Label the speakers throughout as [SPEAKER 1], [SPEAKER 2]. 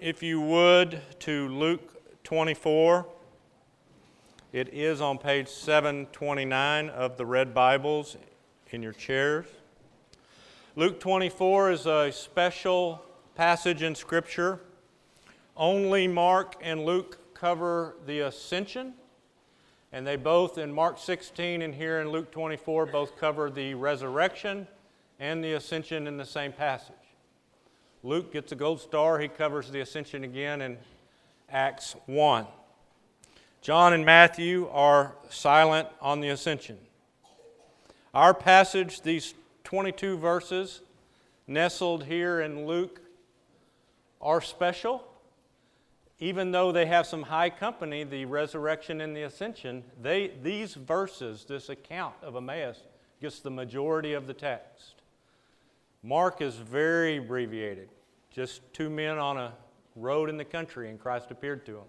[SPEAKER 1] if you would, to Luke 24. It is on page 729 of the Red Bibles in your chairs. Luke 24 is a special passage in Scripture. Only Mark and Luke cover the ascension, and they both, in Mark 16 and here in Luke 24, both cover the resurrection and the ascension in the same passage. Luke gets a gold star, he covers the ascension again in Acts 1. John and Matthew are silent on the ascension. Our passage, these 22 verses nestled here in Luke, are special. Even though they have some high company, the resurrection and the ascension, they, these verses, this account of Emmaus, gets the majority of the text. Mark is very abbreviated, just two men on a road in the country, and Christ appeared to them.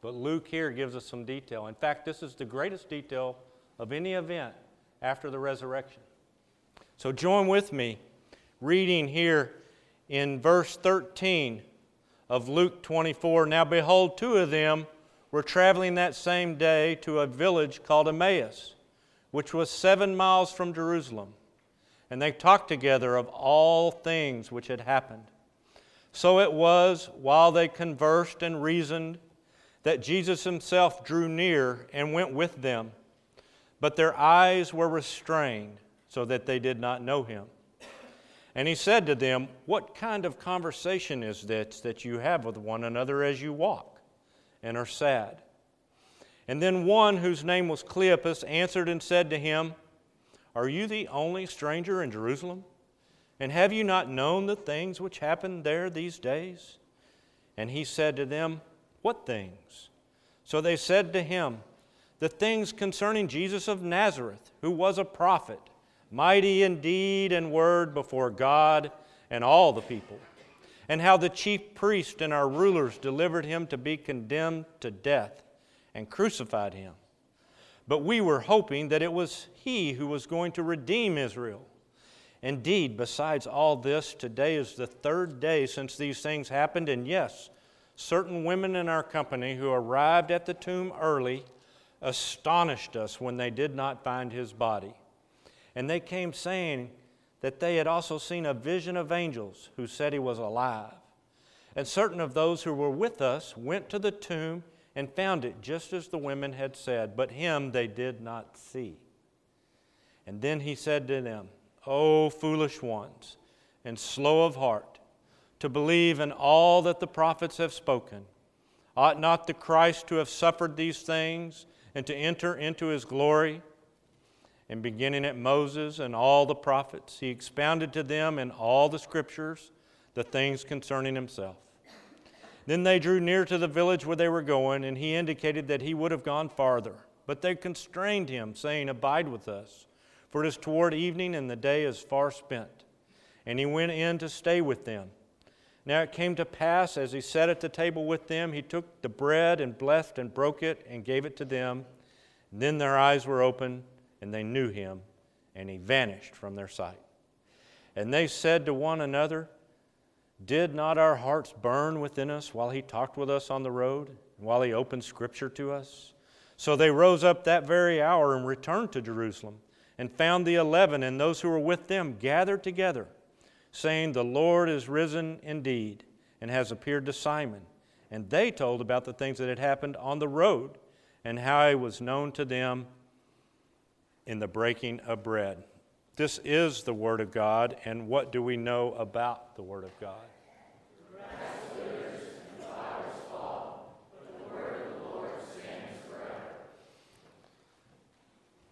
[SPEAKER 1] But Luke here gives us some detail. In fact, this is the greatest detail of any event after the resurrection. So join with me reading here in verse 13 of Luke 24. Now, behold, two of them were traveling that same day to a village called Emmaus, which was seven miles from Jerusalem and they talked together of all things which had happened. So it was, while they conversed and reasoned, that Jesus himself drew near and went with them. But their eyes were restrained, so that they did not know him. And he said to them, What kind of conversation is this that you have with one another as you walk and are sad? And then one whose name was Cleopas answered and said to him, are you the only stranger in Jerusalem? And have you not known the things which happened there these days? And he said to them, What things? So they said to him, The things concerning Jesus of Nazareth, who was a prophet, mighty in deed and word before God and all the people, and how the chief priest and our rulers delivered him to be condemned to death and crucified him. But we were hoping that it was he who was going to redeem Israel. Indeed, besides all this, today is the third day since these things happened, and yes, certain women in our company who arrived at the tomb early astonished us when they did not find his body. And they came saying that they had also seen a vision of angels who said he was alive. And certain of those who were with us went to the tomb and found it just as the women had said, but him they did not see. And then he said to them, O foolish ones, and slow of heart, to believe in all that the prophets have spoken. Ought not the Christ to have suffered these things and to enter into his glory? And beginning at Moses and all the prophets, he expounded to them in all the scriptures the things concerning himself. Then they drew near to the village where they were going, and he indicated that he would have gone farther. But they constrained him, saying, Abide with us, for it is toward evening, and the day is far spent. And he went in to stay with them. Now it came to pass, as he sat at the table with them, he took the bread and blessed and broke it and gave it to them. And then their eyes were opened, and they knew him, and he vanished from their sight. And they said to one another, did not our hearts burn within us while he talked with us on the road, and while he opened Scripture to us? So they rose up that very hour and returned to Jerusalem, and found the eleven and those who were with them gathered together, saying, The Lord is risen indeed, and has appeared to Simon. And they told about the things that had happened on the road, and how he was known to them in the breaking of bread. This is the Word of God, and what do we know about the Word of God?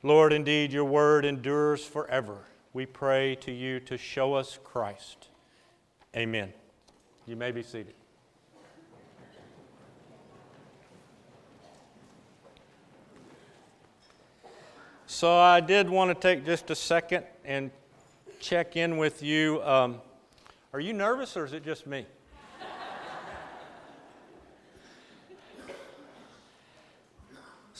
[SPEAKER 1] Lord, indeed, your word endures forever. We pray to you to show us Christ. Amen. You may be seated. So, I did want to take just a second and check in with you. Um, are you nervous or is it just me?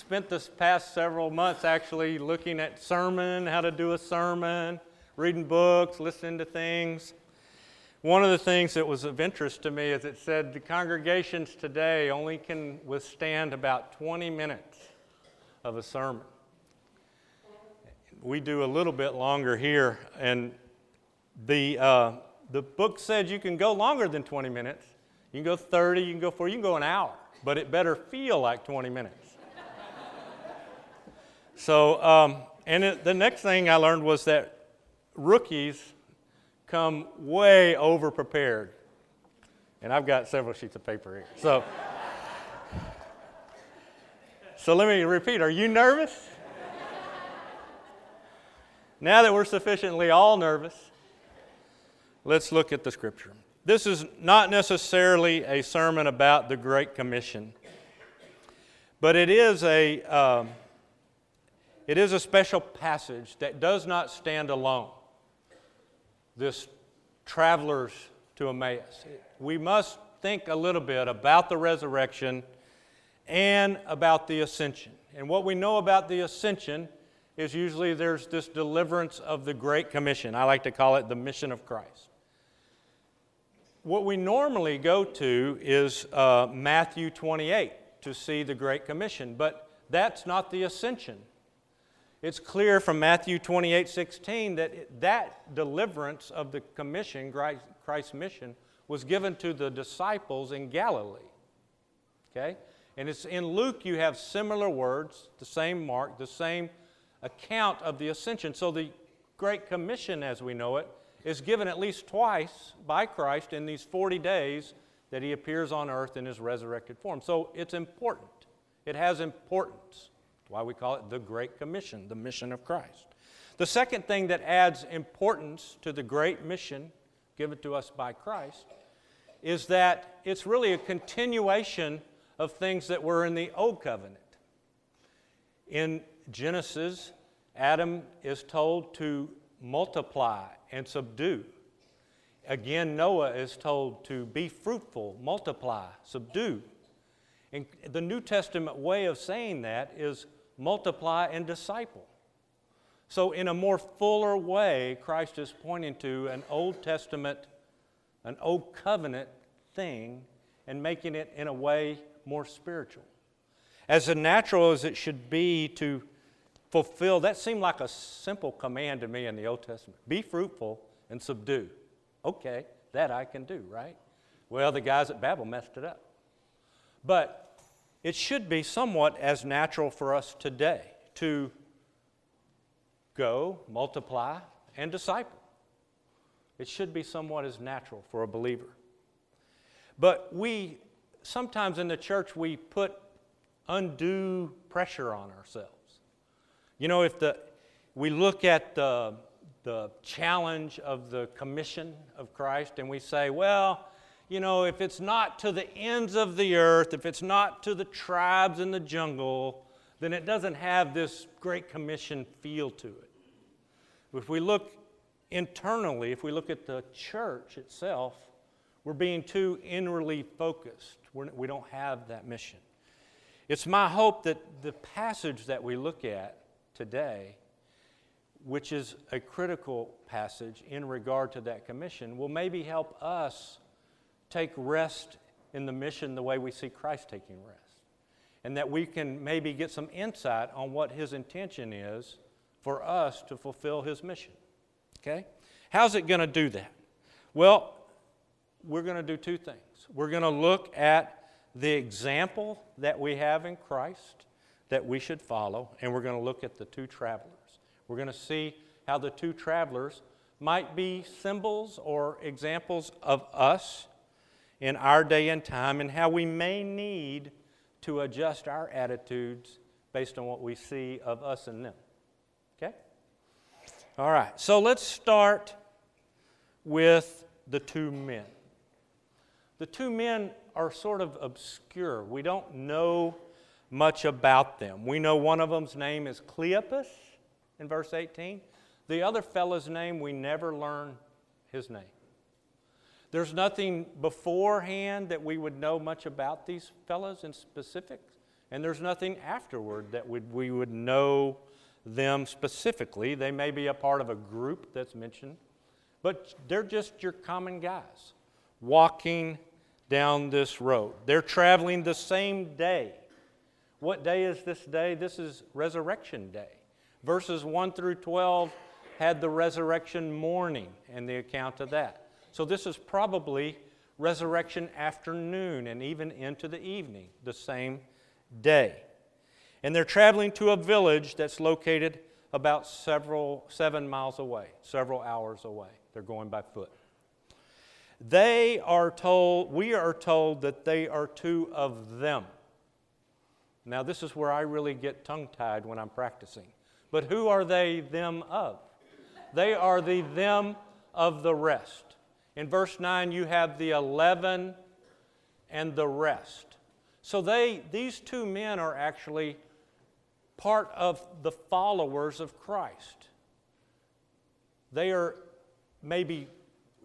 [SPEAKER 1] Spent this past several months actually looking at sermon, how to do a sermon, reading books, listening to things. one of the things that was of interest to me is it said the congregations today only can withstand about 20 minutes of a sermon. We do a little bit longer here, and the, uh, the book said you can go longer than 20 minutes. You can go 30, you can go 40, you can go an hour, but it better feel like 20 minutes. So, um, and it, the next thing I learned was that rookies come way over prepared. And I've got several sheets of paper here. So, so let me repeat are you nervous? now that we're sufficiently all nervous, let's look at the scripture. This is not necessarily a sermon about the Great Commission, but it is a, um, it is a special passage that does not stand alone. This travelers to Emmaus. We must think a little bit about the resurrection and about the ascension. And what we know about the ascension is usually there's this deliverance of the Great Commission. I like to call it the mission of Christ what we normally go to is uh, Matthew 28 to see the Great Commission, but that's not the ascension. It's clear from Matthew 28 16 that that deliverance of the commission, Christ's mission, was given to the disciples in Galilee. Okay? And it's in Luke, you have similar words, the same mark, the same account of the ascension. So the Great Commission, as we know it, is given at least twice by Christ in these 40 days that he appears on earth in his resurrected form. So it's important. It has importance. Why we call it the Great Commission, the mission of Christ. The second thing that adds importance to the great mission given to us by Christ is that it's really a continuation of things that were in the Old Covenant. In Genesis, Adam is told to multiply and subdue. Again, Noah is told to be fruitful, multiply, subdue. And the New Testament way of saying that is multiply and disciple. So, in a more fuller way, Christ is pointing to an Old Testament, an Old Covenant thing and making it in a way more spiritual. As natural as it should be to fulfill, that seemed like a simple command to me in the Old Testament be fruitful and subdue. Okay, that I can do, right? Well, the guys at Babel messed it up. But it should be somewhat as natural for us today to go, multiply, and disciple. It should be somewhat as natural for a believer. But we, sometimes in the church, we put undue pressure on ourselves. You know, if the, we look at the, the challenge of the commission of Christ and we say, well, you know, if it's not to the ends of the earth, if it's not to the tribes in the jungle, then it doesn't have this great commission feel to it. If we look internally, if we look at the church itself, we're being too inwardly focused. We're, we do not have that mission. It's my hope that the passage that we look at today, which is a critical passage in regard to that commission, will maybe help us take rest in the mission the way we see Christ taking rest. And that we can maybe get some insight on what his intention is for us to fulfill his mission. Okay? How's it going to do that? Well, we're going to do two things. We're going to look at the example that we have in Christ that we should follow, and we're going to look at the two travelers. We're going to see how the two travelers might be symbols or examples of us in our day and time, and how we may need to adjust our attitudes based on what we see of us and them. Okay? All right, so let's start with the two men. The two men are sort of obscure. We don't know much about them. We know one of them's name is Cleopas in verse 18. The other fellow's name, we never learn his name. There's nothing beforehand that we would know much about these fellows in specifics, and there's nothing afterward that would, we would know them specifically. They may be a part of a group that's mentioned but they're just your common guys walking down this road. They're traveling the same day. What day is this day? This is Resurrection Day. Verses 1 through 12 had the resurrection morning and the account of that. So this is probably resurrection afternoon and even into the evening, the same day. And they're traveling to a village that's located about several seven miles away, several hours away. They're going by foot. They are told, we are told that they are two of them. Now, this is where I really get tongue tied when I'm practicing. But who are they them of? They are the them of the rest. In verse 9, you have the 11 and the rest. So they, these two men are actually part of the followers of Christ. They are maybe,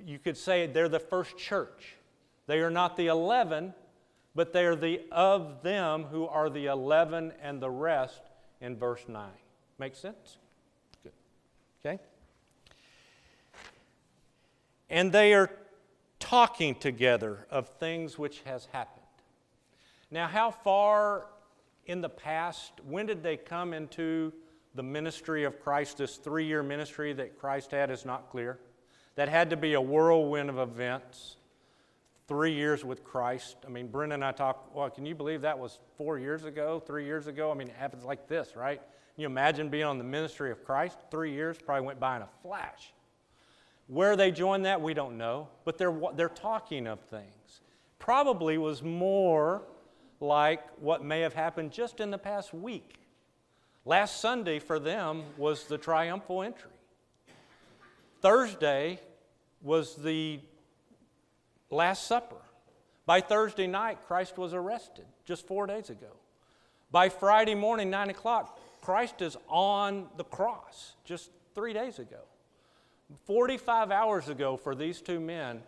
[SPEAKER 1] you could say, they're the first church. They are not the 11, but they are the of them who are the 11 and the rest in verse 9. Make sense? Good. Okay? And they are talking together of things which has happened. Now, how far in the past, when did they come into the ministry of Christ? This three year ministry that Christ had is not clear. That had to be a whirlwind of events. Three years with Christ. I mean, Brenda and I talked, well, can you believe that was four years ago, three years ago? I mean, it happens like this, right? Can you imagine being on the ministry of Christ? Three years probably went by in a flash. Where they joined that, we don't know, but they're, they're talking of things. Probably was more like what may have happened just in the past week. Last Sunday for them was the triumphal entry. Thursday was the Last Supper. By Thursday night, Christ was arrested just four days ago. By Friday morning, 9 o'clock, Christ is on the cross just three days ago. 45 hours ago, for these two men,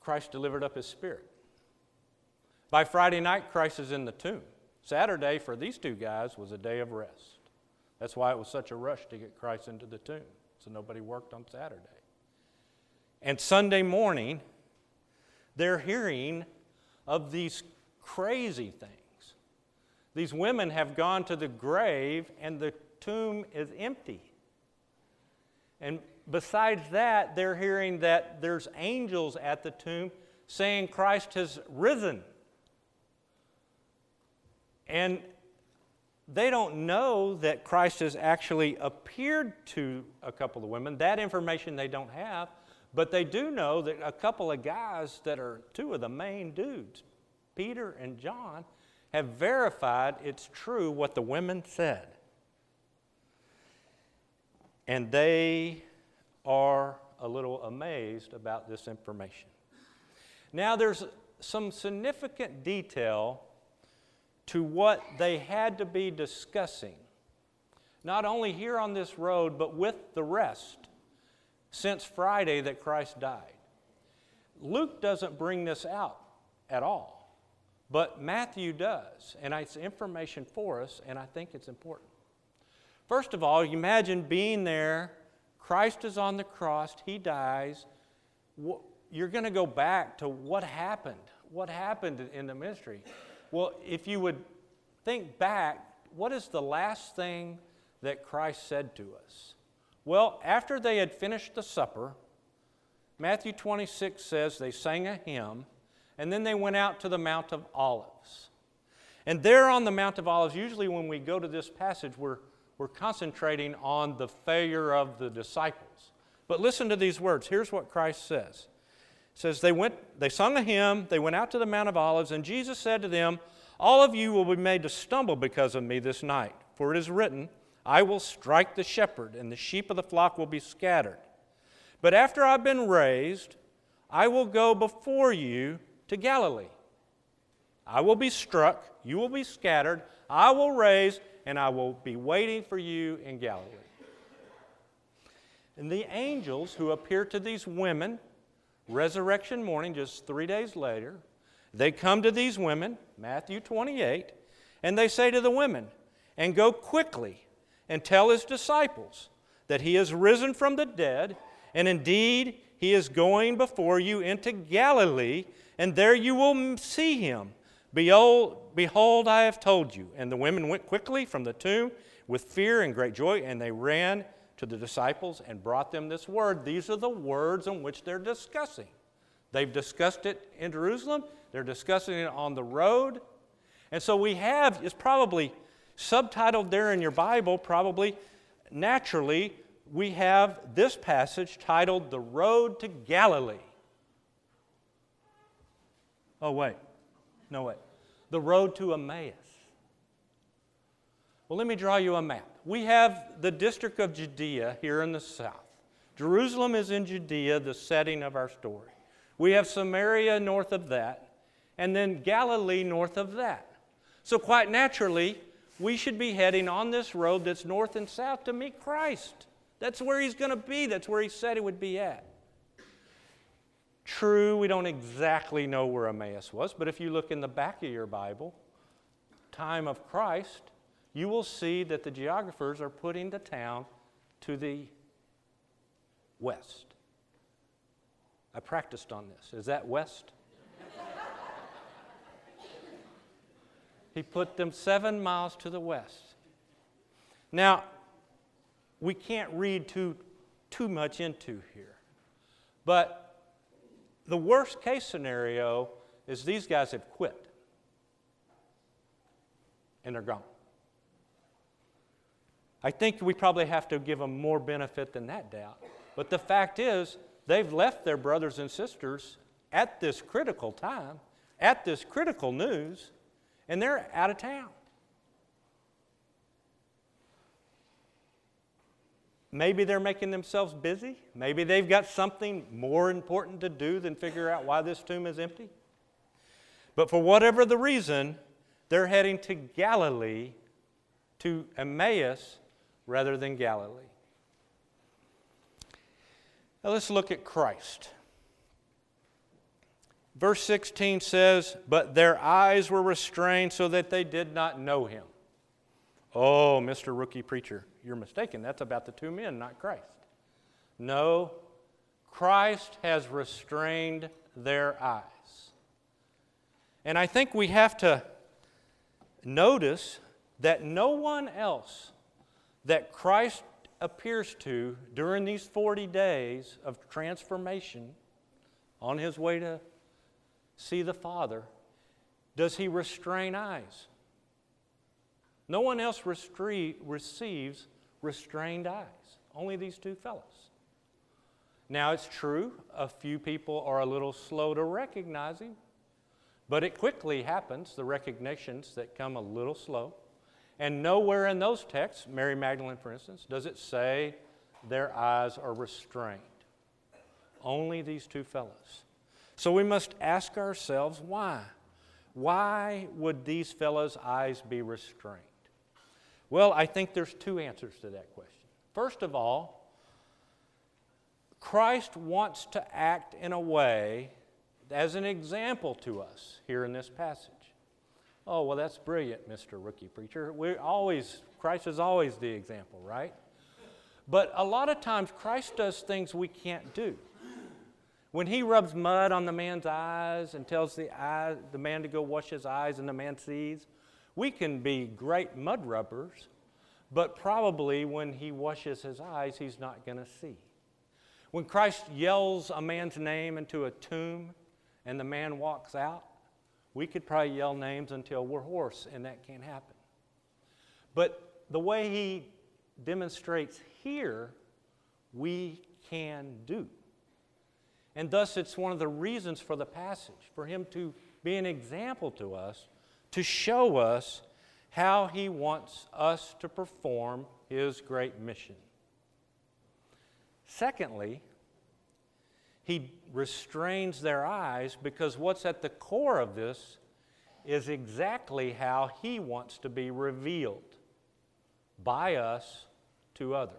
[SPEAKER 1] Christ delivered up his spirit. By Friday night, Christ is in the tomb. Saturday, for these two guys, was a day of rest. That's why it was such a rush to get Christ into the tomb, so nobody worked on Saturday. And Sunday morning, they're hearing of these crazy things. These women have gone to the grave, and the tomb is empty. And besides that, they're hearing that there's angels at the tomb saying Christ has risen. And they don't know that Christ has actually appeared to a couple of women. That information they don't have, but they do know that a couple of guys that are two of the main dudes, Peter and John, have verified it's true what the women said. And they are a little amazed about this information. Now, there's some significant detail to what they had to be discussing, not only here on this road, but with the rest since Friday that Christ died. Luke doesn't bring this out at all, but Matthew does, and it's information for us, and I think it's important. First of all, imagine being there. Christ is on the cross, he dies. You're going to go back to what happened. What happened in the ministry? Well, if you would think back, what is the last thing that Christ said to us? Well, after they had finished the supper, Matthew 26 says they sang a hymn, and then they went out to the Mount of Olives. And there on the Mount of Olives, usually when we go to this passage, we're, we're concentrating on the failure of the disciples. But listen to these words. Here's what Christ says. Says they went they sung a hymn they went out to the mount of olives and jesus said to them all of you will be made to stumble because of me this night. For it is written i will strike the shepherd and the sheep of the flock will be scattered. But after i've been raised i will go before you to galilee. I will be struck you will be scattered. I will raise and i will be waiting for you in galilee and the angels who appear to these women resurrection morning, just three days later, they come to these women, Matthew 28, and they say to the women, And go quickly and tell his disciples that he has risen from the dead, And indeed, he is going before you into Galilee, and there you will see him. Behold, behold, I have told you. And the women went quickly from the tomb with fear and great joy, and they ran to the disciples and brought them this word. These are the words on which they're discussing. They've discussed it in Jerusalem, they're discussing it on the road. And so we have, it's probably subtitled there in your Bible, probably naturally, we have this passage titled The Road to Galilee. Oh, wait. No, wait. The Road to Emmaus. Well, let me draw you a map. We have the district of Judea here in the south. Jerusalem is in Judea, the setting of our story. We have Samaria north of that, and then Galilee north of that. So, quite naturally, we should be heading on this road that's north and south to meet Christ. That's where he's going to be, that's where he said he would be at. True, we don't exactly know where Emmaus was, but if you look in the back of your Bible, time of Christ, you will see that the geographers are putting the town to the west. I practiced on this. Is that west? he put them seven miles to the west. Now, we can't read too, too much into here, but the worst case scenario is these guys have quit and they're gone. I think we probably have to give them more benefit than that doubt. But the fact is, they've left their brothers and sisters at this critical time, at this critical news, and they're out of town. Maybe they're making themselves busy. Maybe they've got something more important to do than figure out why this tomb is empty. But for whatever the reason, they're heading to Galilee, to Emmaus, rather than Galilee. Now let's look at Christ. Verse 16 says, But their eyes were restrained so that they did not know him. Oh, Mr. Rookie Preacher, you're mistaken. That's about the two men, not Christ. No, Christ has restrained their eyes. And I think we have to notice that no one else that Christ appears to during these 40 days of transformation on his way to see the Father does he restrain eyes. No one else restre- receives restrained eyes, only these two fellows. Now, it's true, a few people are a little slow to recognize him, but it quickly happens, the recognitions that come a little slow. And nowhere in those texts, Mary Magdalene, for instance, does it say their eyes are restrained. Only these two fellows. So we must ask ourselves why? Why would these fellows' eyes be restrained? Well, I think there's two answers to that question. First of all, Christ wants to act in a way as an example to us here in this passage. Oh, well, that's brilliant, Mr. Rookie Preacher. We always, Christ is always the example, right? But a lot of times, Christ does things we can't do. When he rubs mud on the man's eyes and tells the, eye, the man to go wash his eyes and the man sees, we can be great mud rubbers, but probably when he washes his eyes, he's not going to see. When Christ yells a man's name into a tomb and the man walks out, we could probably yell names until we're hoarse, and that can't happen. But the way he demonstrates here, we can do. And thus, it's one of the reasons for the passage, for him to be an example to us, to show us how he wants us to perform his great mission. Secondly, he restrains their eyes because what's at the core of this is exactly how he wants to be revealed by us to others.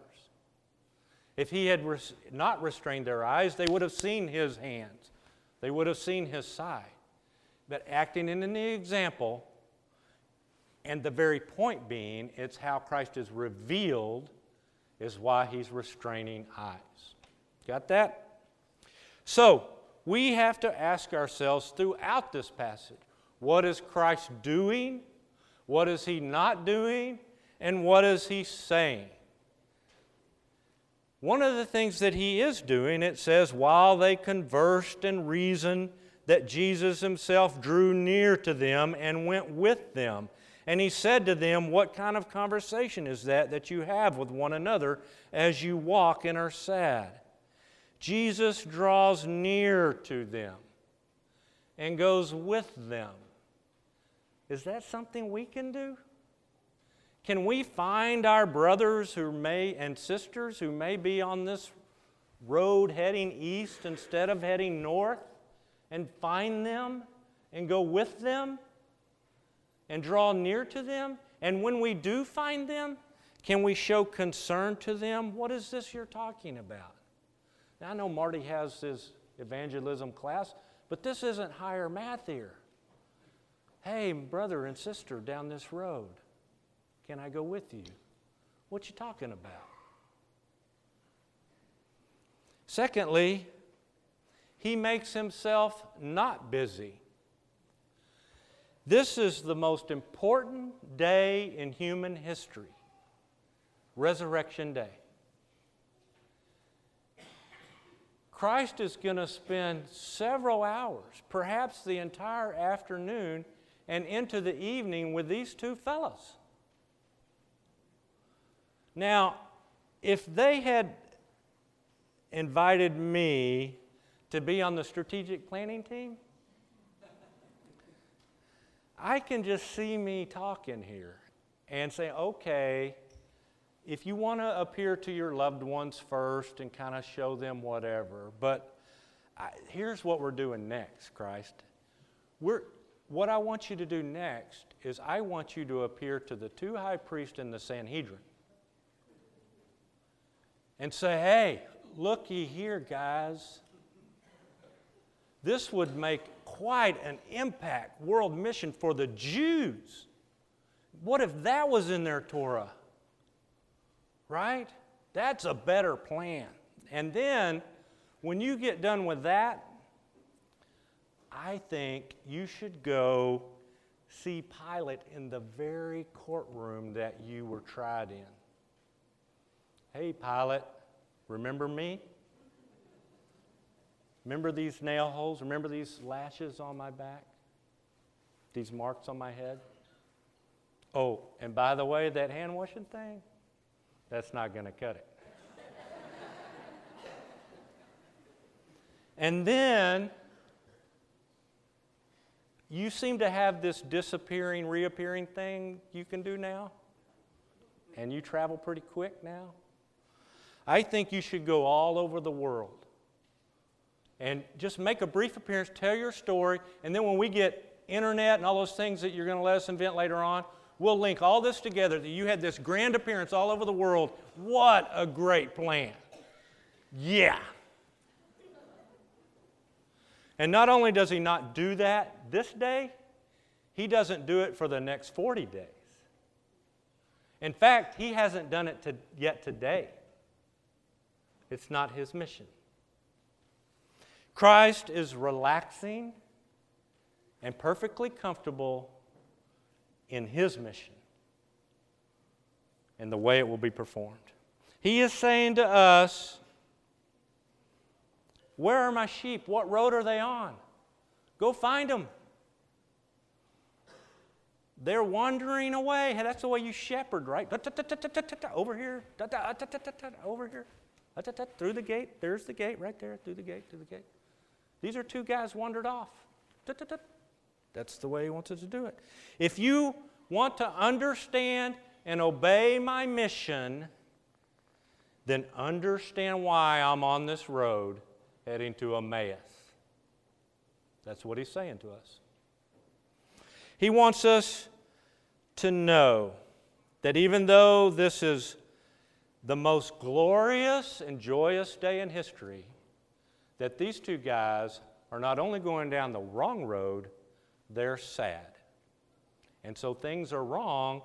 [SPEAKER 1] If he had res- not restrained their eyes, they would have seen his hands, they would have seen his side. But acting in the example, and the very point being, it's how Christ is revealed, is why he's restraining eyes. Got that? So, we have to ask ourselves throughout this passage what is Christ doing? What is he not doing? And what is he saying? One of the things that he is doing, it says, while they conversed and reasoned, that Jesus himself drew near to them and went with them. And he said to them, What kind of conversation is that that you have with one another as you walk and are sad? Jesus draws near to them and goes with them. Is that something we can do? Can we find our brothers who may and sisters who may be on this road heading east instead of heading north and find them and go with them and draw near to them? And when we do find them, can we show concern to them? What is this you're talking about? Now, I know Marty has his evangelism class, but this isn't higher math here. Hey, brother and sister down this road, can I go with you? What you talking about? Secondly, he makes himself not busy. This is the most important day in human history Resurrection Day. Christ is going to spend several hours, perhaps the entire afternoon and into the evening with these two fellows. Now, if they had invited me to be on the strategic planning team, I can just see me talking here and say, okay, if you want to appear to your loved ones first and kind of show them whatever, but I, here's what we're doing next, Christ. We're, what I want you to do next is I want you to appear to the two high priests in the Sanhedrin and say, hey, looky here, guys. This would make quite an impact world mission for the Jews. What if that was in their Torah? Right? That's a better plan. And then, when you get done with that, I think you should go see Pilate in the very courtroom that you were tried in. Hey, Pilate, remember me? Remember these nail holes? Remember these lashes on my back? These marks on my head? Oh, and by the way, that hand washing thing? That's not going to cut it. and then you seem to have this disappearing, reappearing thing you can do now, and you travel pretty quick now. I think you should go all over the world and just make a brief appearance, tell your story, and then when we get internet and all those things that you're going to let us invent later on, we'll link all this together that you had this grand appearance all over the world. What a great plan! Yeah. And not only does he not do that this day, he doesn't do it for the next 40 days. In fact, he hasn't done it to, yet today. It's not his mission. Christ is relaxing and perfectly comfortable in his mission and the way it will be performed. He is saying to us, Where are my sheep? What road are they on? Go find them. They're wandering away. Hey, that's the way you shepherd, right? Over here, over here, through the gate. There's the gate right there, through the gate, through the gate. These are two guys wandered off. That's the way he wants us to do it. If you want to understand and obey my mission, then understand why I'm on this road heading to Emmaus. That's what he's saying to us. He wants us to know that even though this is the most glorious and joyous day in history, that these two guys are not only going down the wrong road, they're sad. And so things are wrong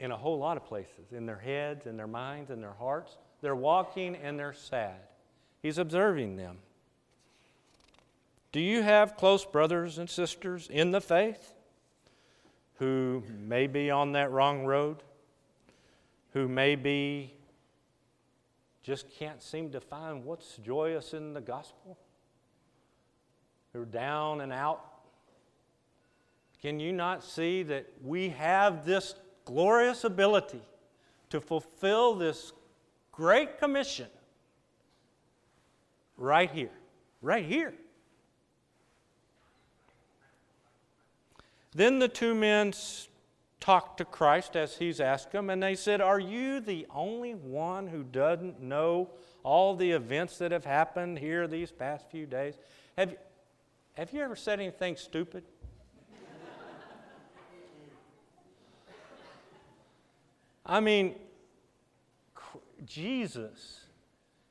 [SPEAKER 1] in a whole lot of places in their heads, in their minds, in their hearts. they're walking, and they're sad. He's observing them. Do you have close brothers and sisters in the faith who may be on that wrong road? Who may be just can't seem to find what's joyous in the gospel? Who are down and out? Can you not see that we have this glorious ability to fulfill this great commission right here? Right here. Then the two men talked to Christ as he's asked them, and they said, Are you the only one who doesn't know all the events that have happened here these past few days? Have, have you ever said anything stupid? I mean, Jesus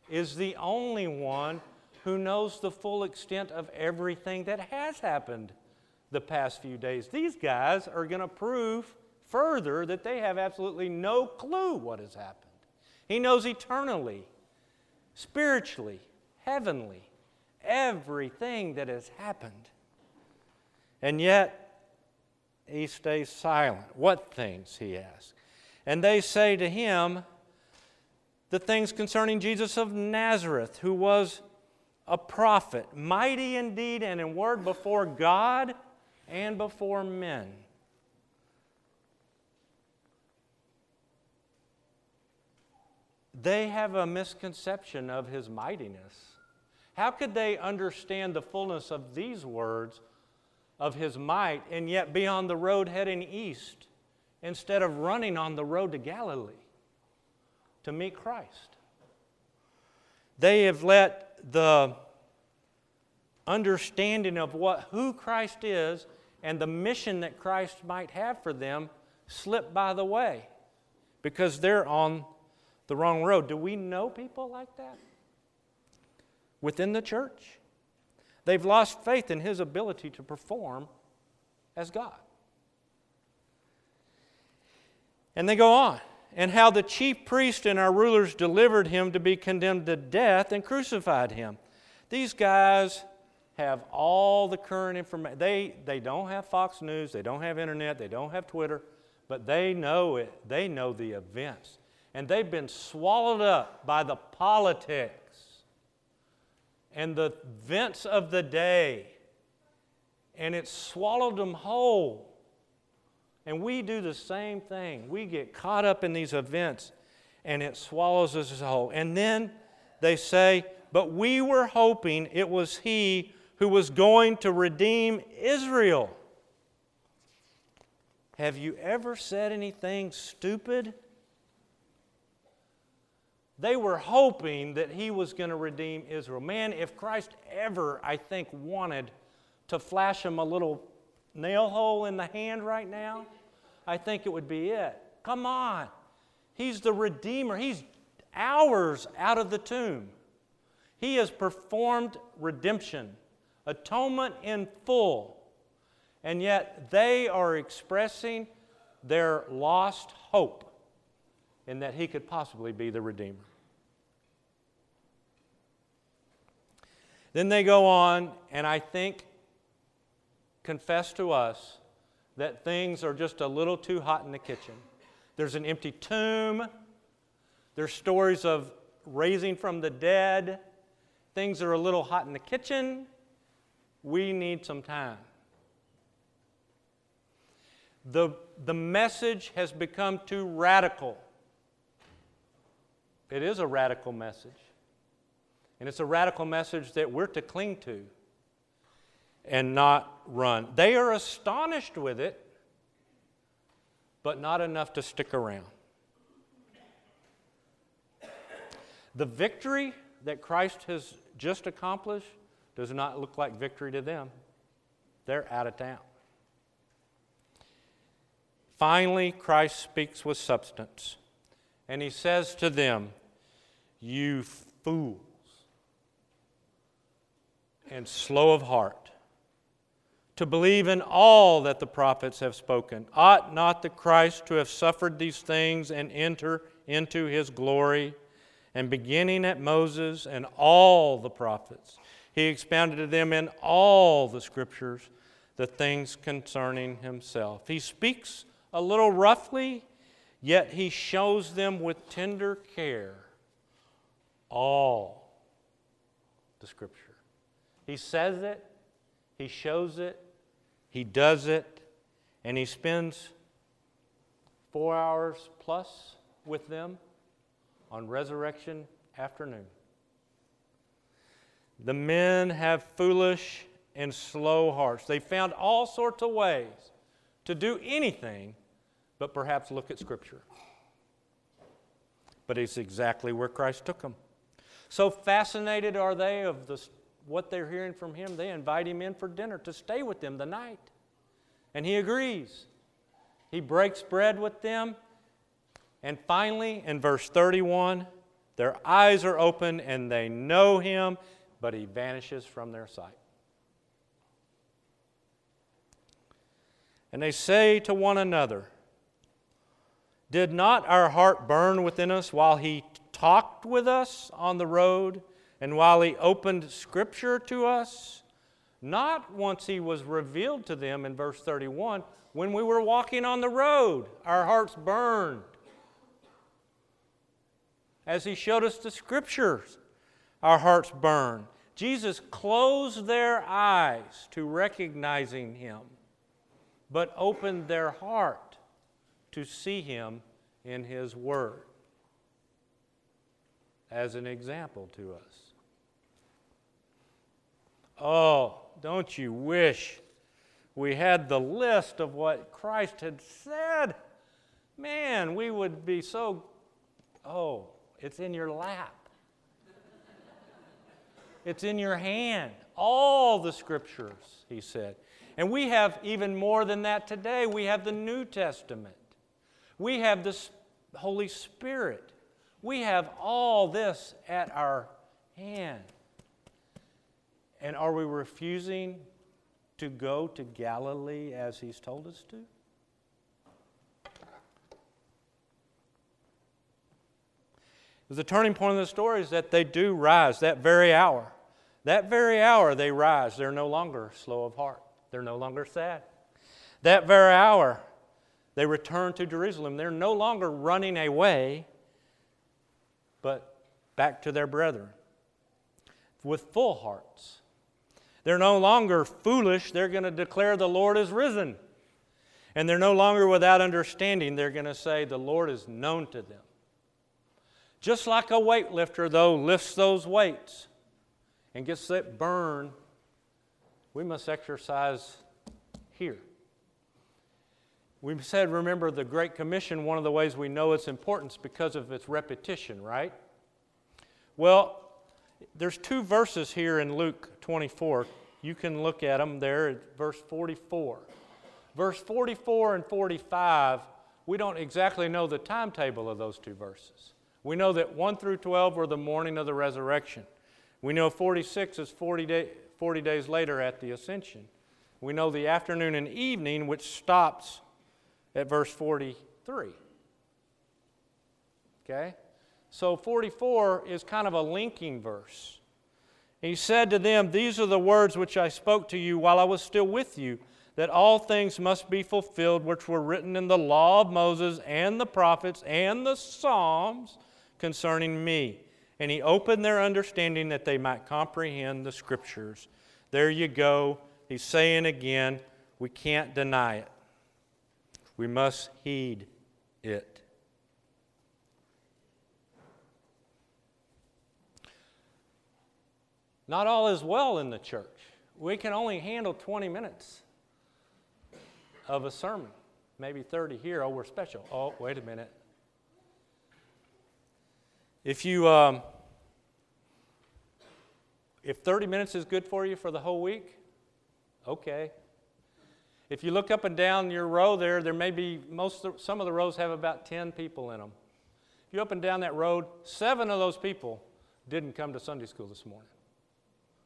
[SPEAKER 1] is the only one who knows the full extent of everything that has happened the past few days. These guys are going to prove further that they have absolutely no clue what has happened. He knows eternally, spiritually, heavenly, everything that has happened. And yet, he stays silent. What things? He asks. And they say to him the things concerning Jesus of Nazareth, who was a prophet, mighty indeed and in word before God and before men. They have a misconception of his mightiness. How could they understand the fullness of these words of his might and yet be on the road heading east instead of running on the road to Galilee to meet Christ? They have let the understanding of what, who Christ is and the mission that Christ might have for them slip by the way because they're on the wrong road. Do we know people like that within the church? They've lost faith in his ability to perform as God. And they go on. And how the chief priest and our rulers delivered him to be condemned to death and crucified him. These guys have all the current information. They, they don't have Fox News, they don't have internet, they don't have Twitter, but they know it. They know the events. And they've been swallowed up by the politics and the events of the day. And it swallowed them whole. And we do the same thing. We get caught up in these events and it swallows us whole. And then they say, But we were hoping it was He who was going to redeem Israel. Have you ever said anything stupid? They were hoping that he was going to redeem Israel. Man, if Christ ever, I think, wanted to flash him a little nail hole in the hand right now, I think it would be it. Come on. He's the Redeemer. He's hours out of the tomb. He has performed redemption atonement in full. And yet they are expressing their lost hope in that he could possibly be the Redeemer. Then they go on, and I think confess to us that things are just a little too hot in the kitchen. There's an empty tomb, there's stories of raising from the dead. Things are a little hot in the kitchen. We need some time. The, the message has become too radical. It is a radical message. And it's a radical message that we're to cling to and not run. They are astonished with it, but not enough to stick around. The victory that Christ has just accomplished does not look like victory to them. They're out of town. Finally, Christ speaks with substance, and he says to them, You fools and slow of heart to believe in all that the prophets have spoken. Ought not the Christ to have suffered these things and enter into his glory? and beginning at Moses and all the prophets, he expounded to them in all the scriptures the things concerning himself. He speaks a little roughly, yet he shows them with tender care all the scripture. He says it, he shows it, he does it, and he spends four hours plus with them on resurrection afternoon. The men have foolish and slow hearts. They found all sorts of ways to do anything but perhaps look at Scripture. But it's exactly where Christ took them. So fascinated are they of what they're hearing from him, they invite him in for dinner to stay with them the night. And he agrees. He breaks bread with them. And finally, in verse 31, their eyes are open and they know him, but he vanishes from their sight. And they say to one another, Did not our heart burn within us while he talked with us on the road and while he opened scripture to us? Not once he was revealed to them in verse 31, when we were walking on the road, our hearts burned. As he showed us the scriptures, our hearts burned. Jesus closed their eyes to recognizing him but opened their heart to see him in his word as an example to us. Oh, don't you wish we had the list of what Christ had said? Man, we would be so, oh, it's in your lap. It's in your hand. All the scriptures, he said. And we have even more than that today. We have the New Testament, we have the Holy Spirit. We have all this at our hand. And are we refusing to go to Galilee as He's told us to? The turning point of the story is that they do rise that very hour. That very hour they rise. They're no longer slow of heart. They're no longer sad. That very hour, they return to Jerusalem. They're no longer running away, but back to their brethren with full hearts. They're no longer foolish. They're going to declare the Lord is risen. And they're no longer without understanding. They're going to say the Lord is known to them. Just like a weightlifter, though, lifts those weights and gets that burn we must exercise here. We said, remember the Great Commission, one of the ways we know its importance because of its repetition, right? Well, there's two verses here in Luke 24. You can look at them there verse 44. Verse 44 and 45, we don't exactly know the timetable of those two verses. We know that 1 through 12 were the morning of the resurrection. We know 46 is 40 days 40 days later at the ascension. We know the afternoon and evening, which stops at verse 43. Okay? So 44 is kind of a linking verse. He said to them, These are the words which I spoke to you while I was still with you, that all things must be fulfilled which were written in the law of Moses and the prophets and the Psalms concerning me and he opened their understanding that they might comprehend the scriptures. There you go. He's saying again, we can't deny it. We must heed it. Not all is well in the church. We can only handle 20 minutes of a sermon, maybe 30 here. Oh, we're special. Oh, wait a minute. If you um, if 30 minutes is good for you for the whole week, okay. If you look up and down your row there, there may be most some of the rows have about 10 people in them. If you up and down that road, seven of those people didn't come to Sunday school this morning.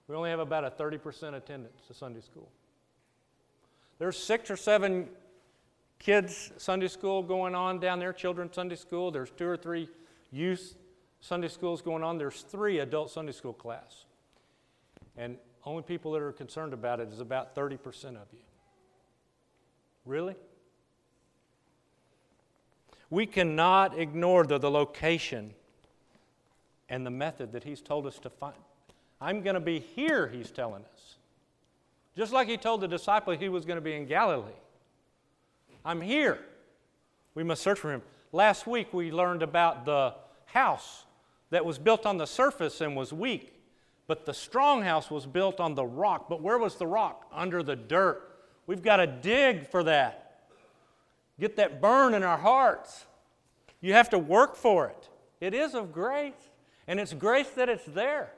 [SPEAKER 1] We only have about a 30% attendance to Sunday school. There's six or seven kids Sunday school going on down there, children's Sunday school. There's two or three youth Sunday school's going on, there's three adult Sunday school class. And only people that are concerned about it is about 30% of you. Really? We cannot ignore the, the location and the method that he's told us to find. I'm going to be here, he's telling us. Just like he told the disciple he was going to be in Galilee. I'm here. We must search for him. Last week we learned about the house that was built on the surface and was weak, but the strong house was built on the rock. But where was the rock? Under the dirt. We've got to dig for that. Get that burn in our hearts. You have to work for it. It is of grace, and it's grace that it's there.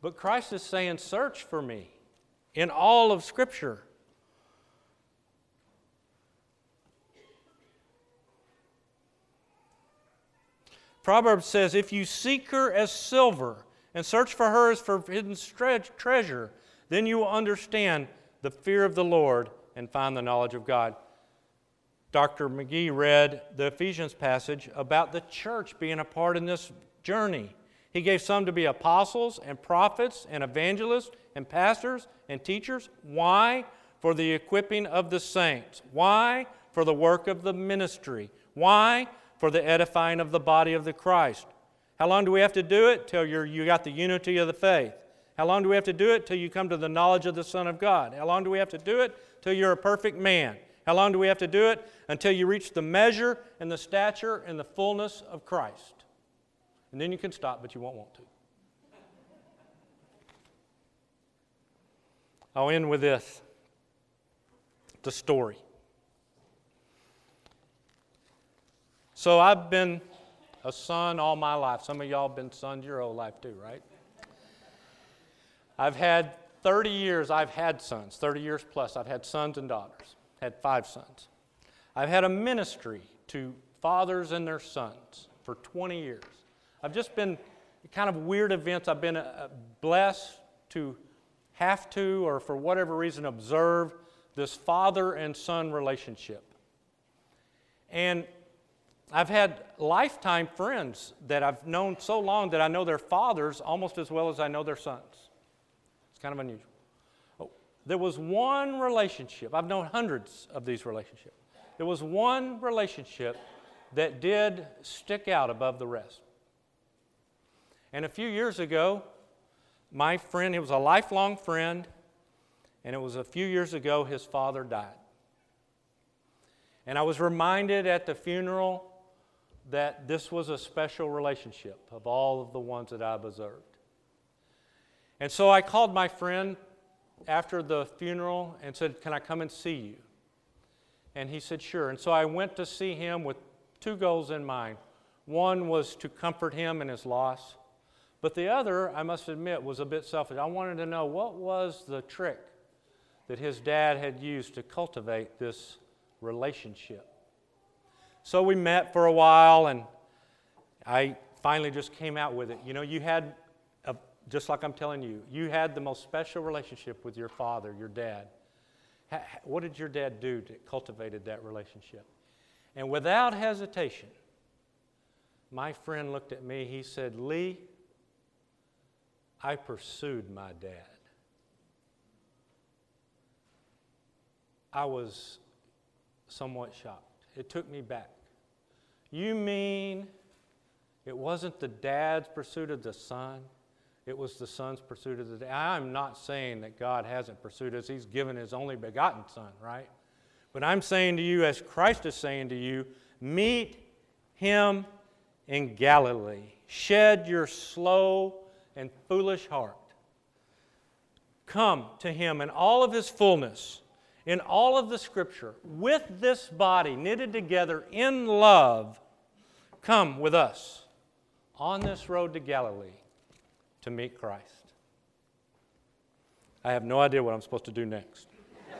[SPEAKER 1] But Christ is saying, Search for me in all of Scripture. Proverbs says, If you seek her as silver and search for her as for hidden treasure, then you will understand the fear of the Lord and find the knowledge of God. Dr. McGee read the Ephesians passage about the church being a part in this journey. He gave some to be apostles and prophets and evangelists and pastors and teachers. Why? For the equipping of the saints. Why? For the work of the ministry. Why? For the edifying of the body of the Christ. How long do we have to do it? Till you got the unity of the faith. How long do we have to do it? Till you come to the knowledge of the Son of God. How long do we have to do it? Till you're a perfect man. How long do we have to do it? Until you reach the measure and the stature and the fullness of Christ. And then you can stop, but you won't want to. I'll end with this the story. So I've been a son all my life. Some of y'all have been sons your whole life too, right? I've had 30 years, I've had sons, 30 years plus. I've had sons and daughters, had five sons. I've had a ministry to fathers and their sons for 20 years. I've just been kind of weird events. I've been uh, blessed to have to, or for whatever reason, observe this father and son relationship. And I've had lifetime friends that I've known so long that I know their fathers almost as well as I know their sons. Kind of unusual. Oh, there was one relationship, I've known hundreds of these relationships. There was one relationship that did stick out above the rest. And a few years ago, my friend, he was a lifelong friend, and it was a few years ago his father died. And I was reminded at the funeral that this was a special relationship of all of the ones that I've observed. And so I called my friend after the funeral and said, Can I come and see you? And he said, Sure. And so I went to see him with two goals in mind. One was to comfort him in his loss, but the other, I must admit, was a bit selfish. I wanted to know what was the trick that his dad had used to cultivate this relationship. So we met for a while, and I finally just came out with it. You know, you had, just like I'm telling you, you had the most special relationship with your father, your dad. What did your dad do that cultivated that relationship? And without hesitation, my friend looked at me. He said, Lee, I pursued my dad. I was somewhat shocked. It took me back. You mean it wasn't the dad's pursuit of the son? It was the son's pursuit of the day. I'm not saying that God hasn't pursued us. He's given his only begotten son, right? But I'm saying to you, as Christ is saying to you, meet him in Galilee. Shed your slow and foolish heart. Come to him in all of his fullness, in all of the scripture, with this body knitted together in love. Come with us on this road to Galilee to meet Christ. I have no idea what I'm supposed to do next.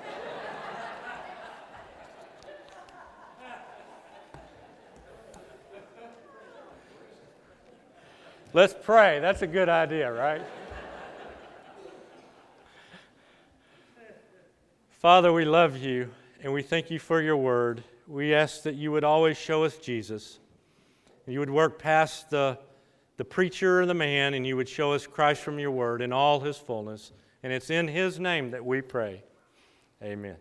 [SPEAKER 1] Let's pray. That's a good idea, right? Father, we love you and we thank you for your word. We ask that you would always show us Jesus. You would work past the, the preacher and the man, and you would show us Christ from your word in all his fullness. And it's in his name that we pray. Amen.